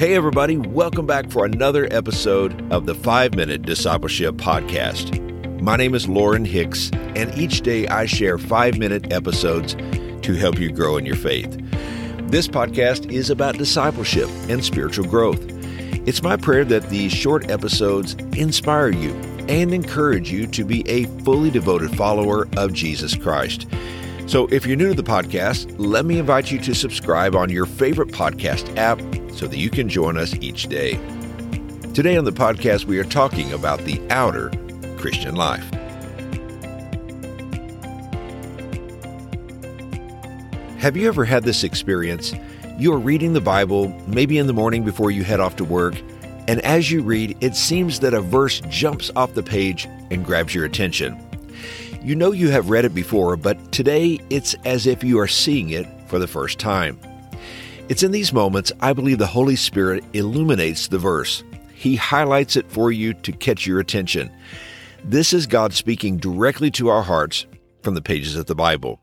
Hey, everybody, welcome back for another episode of the 5 Minute Discipleship Podcast. My name is Lauren Hicks, and each day I share 5 minute episodes to help you grow in your faith. This podcast is about discipleship and spiritual growth. It's my prayer that these short episodes inspire you and encourage you to be a fully devoted follower of Jesus Christ. So, if you're new to the podcast, let me invite you to subscribe on your favorite podcast app so that you can join us each day. Today on the podcast, we are talking about the outer Christian life. Have you ever had this experience? You are reading the Bible, maybe in the morning before you head off to work, and as you read, it seems that a verse jumps off the page and grabs your attention. You know you have read it before, but today it's as if you are seeing it for the first time. It's in these moments I believe the Holy Spirit illuminates the verse. He highlights it for you to catch your attention. This is God speaking directly to our hearts from the pages of the Bible.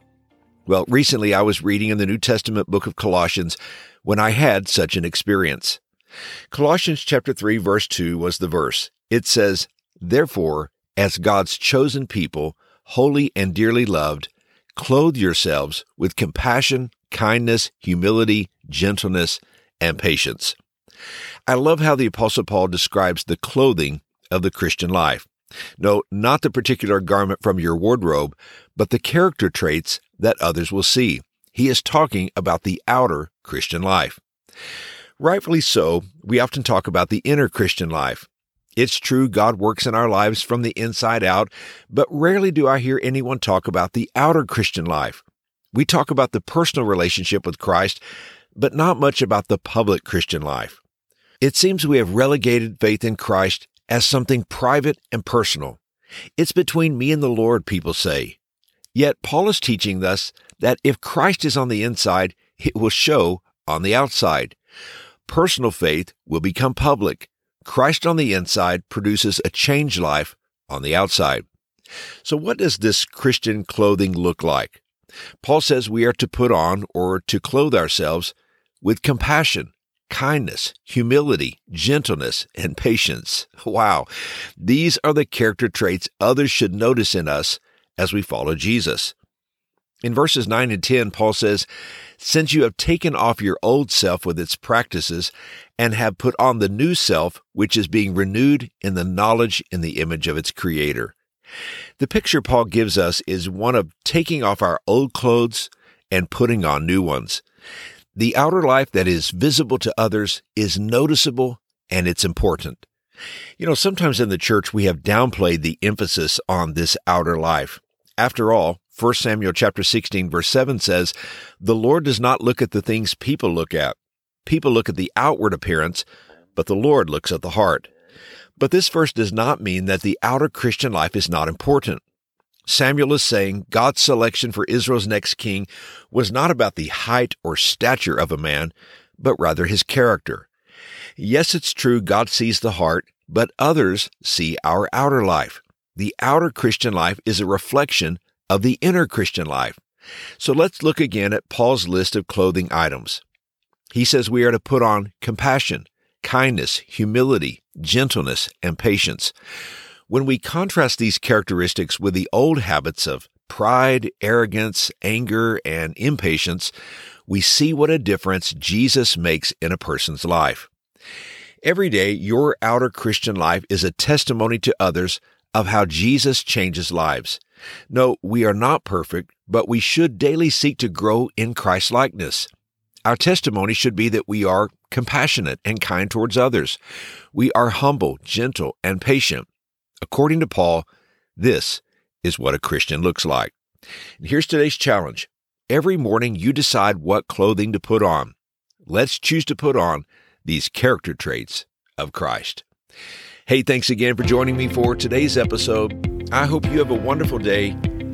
Well, recently I was reading in the New Testament book of Colossians when I had such an experience. Colossians chapter 3 verse 2 was the verse. It says, "Therefore, as God's chosen people, holy and dearly loved, clothe yourselves with compassion, kindness, humility, gentleness, and patience." I love how the apostle Paul describes the clothing of the Christian life. No, not the particular garment from your wardrobe, but the character traits that others will see. He is talking about the outer Christian life. Rightfully so, we often talk about the inner Christian life. It's true God works in our lives from the inside out, but rarely do I hear anyone talk about the outer Christian life. We talk about the personal relationship with Christ, but not much about the public Christian life. It seems we have relegated faith in Christ as something private and personal. It's between me and the Lord, people say. Yet Paul is teaching us that if Christ is on the inside, it will show on the outside. Personal faith will become public. Christ on the inside produces a changed life on the outside. So, what does this Christian clothing look like? Paul says we are to put on or to clothe ourselves with compassion, kindness, humility, gentleness, and patience. Wow. These are the character traits others should notice in us as we follow Jesus. In verses 9 and 10, Paul says, Since you have taken off your old self with its practices and have put on the new self, which is being renewed in the knowledge in the image of its creator. The picture Paul gives us is one of taking off our old clothes and putting on new ones. The outer life that is visible to others is noticeable and it's important. You know, sometimes in the church we have downplayed the emphasis on this outer life. After all, 1 Samuel chapter 16 verse 7 says, "The Lord does not look at the things people look at. People look at the outward appearance, but the Lord looks at the heart." But this verse does not mean that the outer Christian life is not important. Samuel is saying God's selection for Israel's next king was not about the height or stature of a man, but rather his character. Yes, it's true God sees the heart, but others see our outer life. The outer Christian life is a reflection of the inner Christian life. So let's look again at Paul's list of clothing items. He says we are to put on compassion, kindness, humility, gentleness, and patience. When we contrast these characteristics with the old habits of pride, arrogance, anger, and impatience, we see what a difference Jesus makes in a person's life. Every day, your outer Christian life is a testimony to others of how Jesus changes lives. No, we are not perfect, but we should daily seek to grow in Christ likeness. Our testimony should be that we are compassionate and kind towards others. We are humble, gentle, and patient. According to Paul, this is what a Christian looks like. And here's today's challenge. Every morning you decide what clothing to put on. Let's choose to put on these character traits of Christ. Hey, thanks again for joining me for today's episode. I hope you have a wonderful day.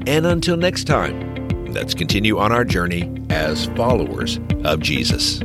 And until next time, let's continue on our journey as followers of Jesus.